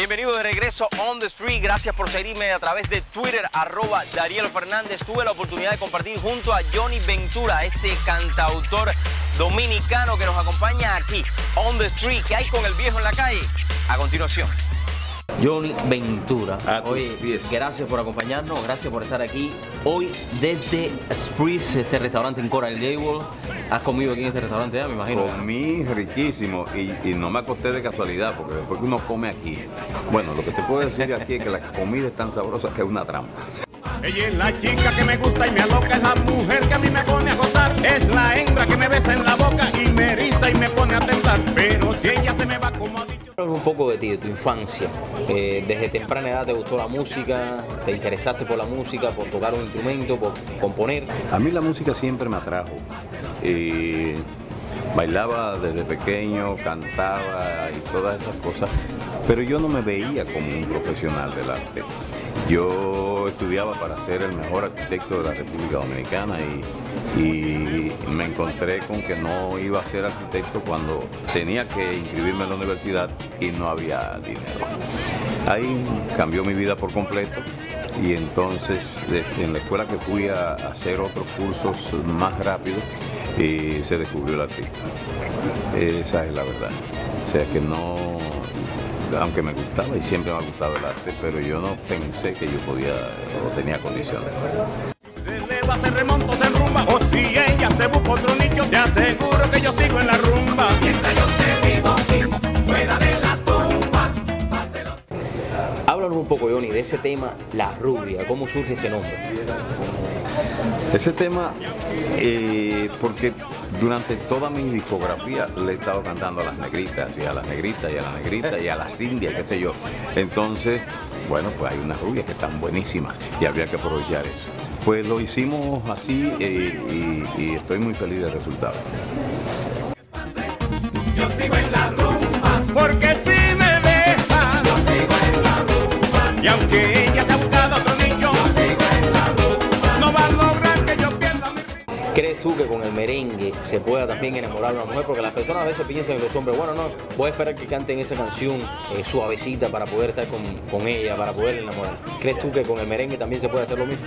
Bienvenido de regreso on the street. Gracias por seguirme a través de Twitter, arroba Dariel Fernández. Tuve la oportunidad de compartir junto a Johnny Ventura, este cantautor dominicano que nos acompaña aquí on the street. ¿Qué hay con el viejo en la calle? A continuación. Johnny Ventura. Ah, Oye, gracias por acompañarnos, gracias por estar aquí. Hoy desde Spritz, este restaurante en Coral Gable. ¿Has comido aquí en este restaurante ya, me imagino? Comí riquísimo y, y no me acosté de casualidad porque después que uno come aquí. Bueno, lo que te puedo decir aquí es que la comida es tan sabrosa que es una trampa. Ella es la chica que me gusta y me aloca, es la mujer que a mí me pone a gozar, es la hembra que me besa en la un poco de ti, de tu infancia. Eh, desde temprana edad te gustó la música, te interesaste por la música, por tocar un instrumento, por componer. A mí la música siempre me atrajo. Y bailaba desde pequeño, cantaba y todas esas cosas, pero yo no me veía como un profesional del arte. Yo estudiaba para ser el mejor arquitecto de la República Dominicana y, y me encontré con que no iba a ser arquitecto cuando tenía que inscribirme en la universidad y no había dinero. Ahí cambió mi vida por completo y entonces este, en la escuela que fui a hacer otros cursos más rápido y se descubrió el artista. Esa es la verdad. O sea que no, aunque me gustaba y siempre me ha gustado el arte, pero yo no pensé que yo podía o tenía condiciones. Se le va a hacer remontos en rumba, o si ella se busca otro nicho, te aseguro que yo sigo en la rumba. Mientras yo te vivo aquí, fuera de las tumbas. Háblanos un poco, Johnny, de ese tema, La Rubia, ¿cómo surge ese nombre? Ese tema, eh, porque durante toda mi discografía le he estado cantando a las negritas, y a las negritas, y a las negritas, y a las indias, qué sé yo. Entonces, bueno, pues hay unas rubias que están buenísimas y había que aprovechar eso. Pues lo hicimos así eh, y, y estoy muy feliz del resultado. Yo sigo en la rumba, porque si me deja, yo sigo en la rumba. Y aunque ella se ha buscado otro nicho, yo sigo en la rumba. No va a lograr que yo pierda mi ¿Crees tú que con el merengue se pueda también enamorar a una mujer? Porque las personas a veces piensan en los hombres, bueno, no, voy a esperar que canten esa canción eh, suavecita para poder estar con, con ella, para poder enamorar. ¿Crees tú que con el merengue también se puede hacer lo mismo?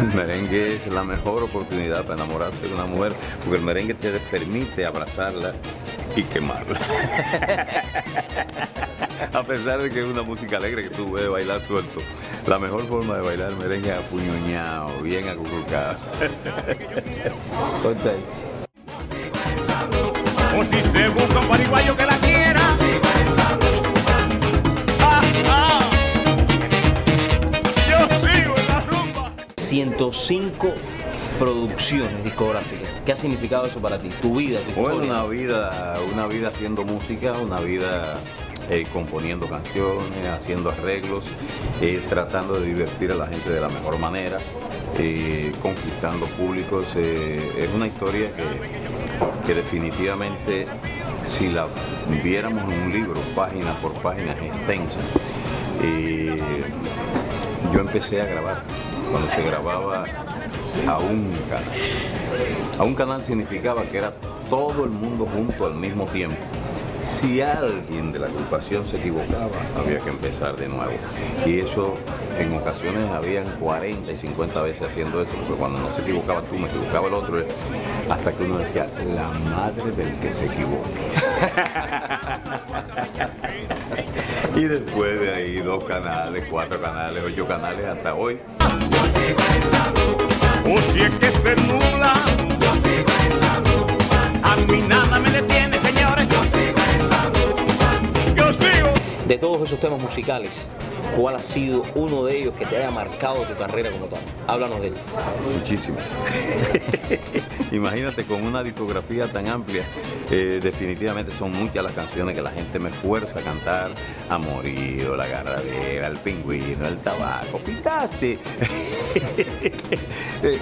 El merengue es la mejor oportunidad para enamorarse de una mujer, porque el merengue te permite abrazarla y quemarla. A pesar de que es una música alegre que tú puedes bailar suelto, la mejor forma de bailar merengue es apuñoñado, bien ahí. O si se busca un pariguayo que la quiera. 105 producciones discográficas. ¿Qué ha significado eso para ti? Tu vida, tu Bueno, historia. una vida, una vida haciendo música, una vida eh, componiendo canciones, haciendo arreglos, eh, tratando de divertir a la gente de la mejor manera, eh, conquistando públicos. es una historia que, que definitivamente, si la viéramos en un libro, página por página, es extensa. Yo empecé a grabar cuando se grababa a un canal. A un canal significaba que era todo el mundo junto al mismo tiempo. Si alguien de la agrupación se equivocaba, había que empezar de nuevo. Y eso en ocasiones habían 40 y 50 veces haciendo eso, porque cuando no se equivocaba tú, me equivocaba el otro, hasta que uno decía, la madre del que se equivoque. y después de ahí dos canales, cuatro canales, ocho canales, hasta hoy. O si es que se nula. Yo sigo en la rumba. A mí nada me detiene, señores. Yo sigo en la rumba. Yo sigo. De todos esos temas musicales, ¿cuál ha sido uno de ellos que te haya marcado tu carrera como tal? Háblanos de él. Muchísimas. Imagínate con una discografía tan amplia, eh, definitivamente son muchas las canciones que la gente me fuerza a cantar. Amorío, La Garradera, El Pingüino, El Tabaco, Pitaste. Eh,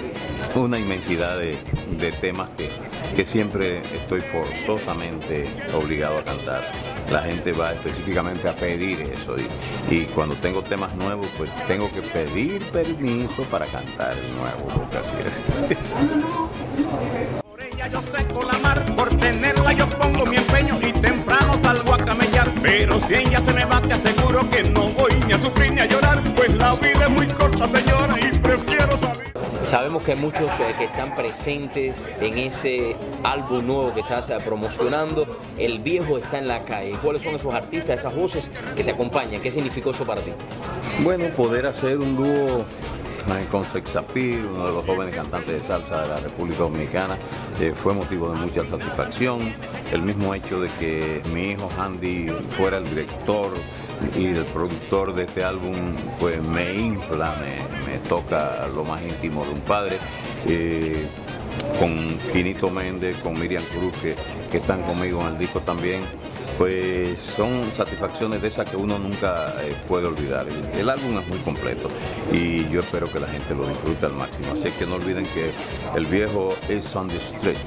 una inmensidad de, de temas que, que siempre estoy forzosamente obligado a cantar la gente va específicamente a pedir eso. Y, cuando tengo temas nuevos, pues tengo que pedir permiso para cantar el nuevo, porque así es. Por ella yo seco la mar, por tenerla yo pongo mi empeño y temprano salgo a camellar. Pero si ella se me va, te aseguro que no voy ni a sufrir ni a llorar, pues la vida es muy corta, señora. Sabemos que hay muchos eh, que están presentes en ese álbum nuevo que estás eh, promocionando. El viejo está en la calle. ¿Cuáles son esos artistas, esas voces que te acompañan? ¿Qué significó eso para ti? Bueno, poder hacer un dúo eh, con Sexapir, uno de los jóvenes cantantes de salsa de la República Dominicana, fue motivo de mucha satisfacción. El mismo hecho de que mi hijo Andy fuera el director y el productor de este álbum, pues me infla, me, toca lo más íntimo de un padre. Eh, con Quinito Méndez, con Miriam Cruz, que, que están conmigo en el disco también pues son satisfacciones de esas que uno nunca eh, puede olvidar. El, álbum es muy completo y yo espero que la gente lo disfrute al máximo. Así que no olviden que el viejo es on the street.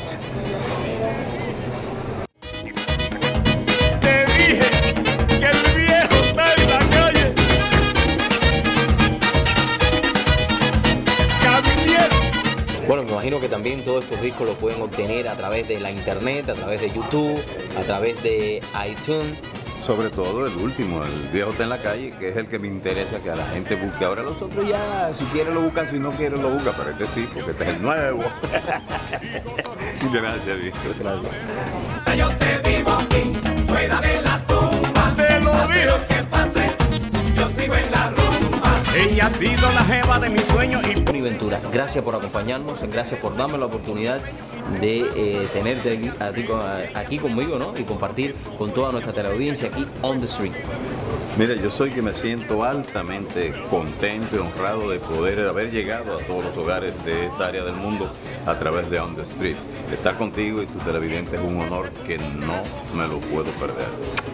Imagino que también todos estos discos los pueden obtener a través de la internet, a través de YouTube, a través de iTunes. Sobre todo el último, el viejo está en la calle, que es el que me interesa que a la gente busque. Ahora los otros ya, si quieren lo buscan, si no quieren lo buscan, pero este sí, porque este es el nuevo. Gracias, viejo. Gracias. Yo te vivo aquí, fuera de ella ha sido la jeva de mis sueños y... Ventura, gracias por acompañarnos, gracias por darme la oportunidad de eh, tenerte aquí, conmigo ¿no? y compartir con toda nuestra teleaudiencia aquí on the street. Mira, yo soy que me siento altamente contento y honrado de poder haber llegado a todos los hogares de esta área del mundo a través de On the Street. Estar contigo y tu televidente es un honor que no me lo puedo perder.